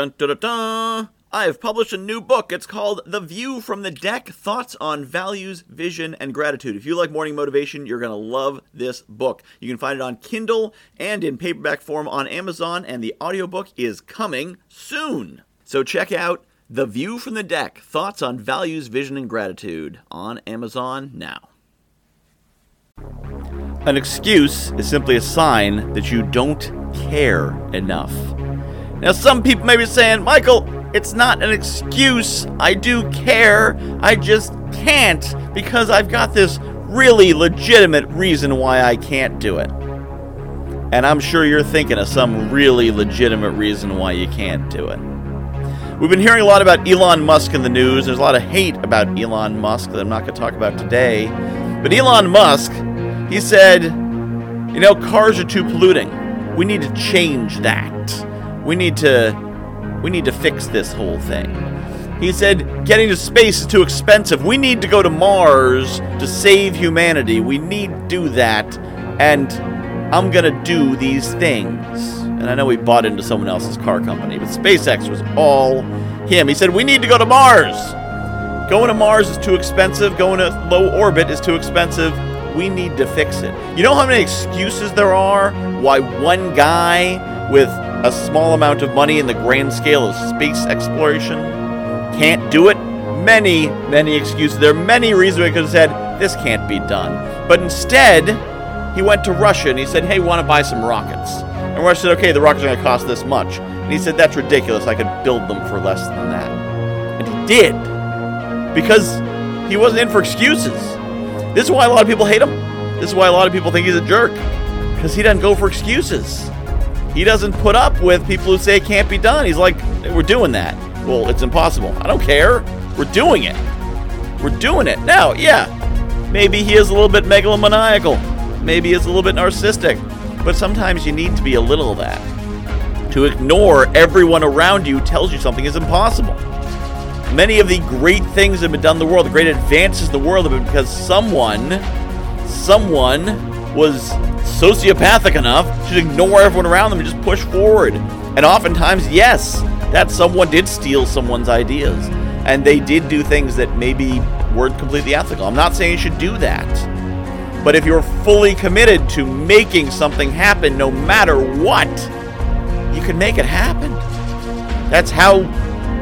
Dun dun dun dun! I have published a new book. It's called The View from the Deck Thoughts on Values, Vision, and Gratitude. If you like morning motivation, you're going to love this book. You can find it on Kindle and in paperback form on Amazon, and the audiobook is coming soon. So check out The View from the Deck Thoughts on Values, Vision, and Gratitude on Amazon now. An excuse is simply a sign that you don't care enough. Now, some people may be saying, Michael, it's not an excuse. I do care. I just can't because I've got this really legitimate reason why I can't do it. And I'm sure you're thinking of some really legitimate reason why you can't do it. We've been hearing a lot about Elon Musk in the news. There's a lot of hate about Elon Musk that I'm not going to talk about today. But Elon Musk, he said, you know, cars are too polluting. We need to change that. We need to we need to fix this whole thing. He said getting to space is too expensive. We need to go to Mars to save humanity. We need to do that. And I'm going to do these things. And I know he bought into someone else's car company, but SpaceX was all him. He said, We need to go to Mars. Going to Mars is too expensive. Going to low orbit is too expensive. We need to fix it. You know how many excuses there are why one guy with a small amount of money in the grand scale of space exploration can't do it? Many, many excuses. There are many reasons we could have said, This can't be done. But instead, he went to Russia and he said, Hey, want to buy some rockets? And Russia said, Okay, the rockets are going to cost this much. And he said, That's ridiculous. I could build them for less than that. And he did. Because he wasn't in for excuses. This is why a lot of people hate him. This is why a lot of people think he's a jerk. Because he doesn't go for excuses. He doesn't put up with people who say it can't be done. He's like, We're doing that. Well, it's impossible. I don't care. We're doing it. We're doing it. Now, yeah, maybe he is a little bit megalomaniacal. Maybe he's a little bit narcissistic. But sometimes you need to be a little of that. To ignore everyone around you tells you something is impossible. Many of the great things that have been done in the world, the great advances in the world have been because someone, someone was sociopathic enough to ignore everyone around them and just push forward. And oftentimes, yes, that someone did steal someone's ideas. And they did do things that maybe weren't completely ethical. I'm not saying you should do that. But if you're fully committed to making something happen no matter what, you can make it happen. That's how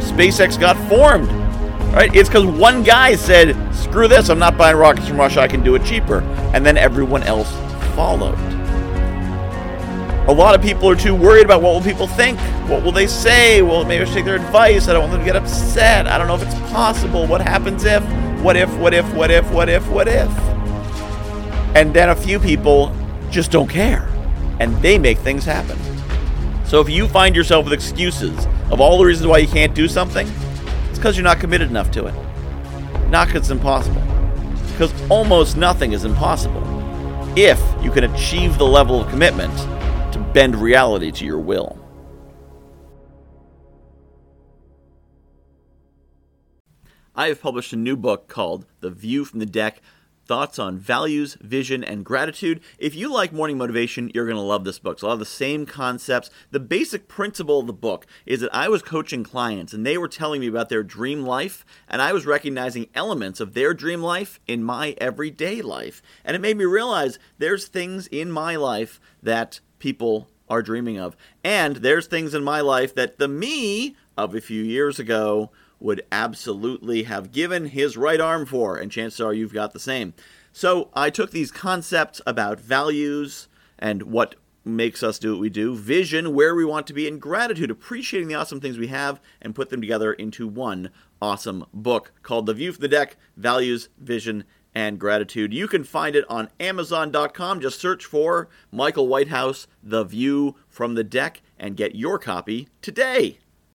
SpaceX got formed. Right? It's because one guy said, screw this, I'm not buying rockets from Russia, I can do it cheaper. And then everyone else followed. A lot of people are too worried about what will people think? What will they say? Well, maybe I should take their advice. I don't want them to get upset. I don't know if it's possible. What happens if? What if, what if, what if, what if, what if? And then a few people just don't care. And they make things happen. So if you find yourself with excuses of all the reasons why you can't do something, it's because you're not committed enough to it. Not because it's impossible. Because almost nothing is impossible if you can achieve the level of commitment to bend reality to your will. I have published a new book called The View from the Deck thoughts on values, vision, and gratitude. If you like morning motivation, you're going to love this book. It's a lot of the same concepts. The basic principle of the book is that I was coaching clients and they were telling me about their dream life, and I was recognizing elements of their dream life in my everyday life. And it made me realize there's things in my life that people are dreaming of. And there's things in my life that the me of a few years ago would absolutely have given his right arm for, and chances are you've got the same. So I took these concepts about values and what makes us do what we do, vision, where we want to be, and gratitude, appreciating the awesome things we have, and put them together into one awesome book called The View from the Deck Values, Vision, and Gratitude. You can find it on Amazon.com. Just search for Michael Whitehouse, The View from the Deck, and get your copy today.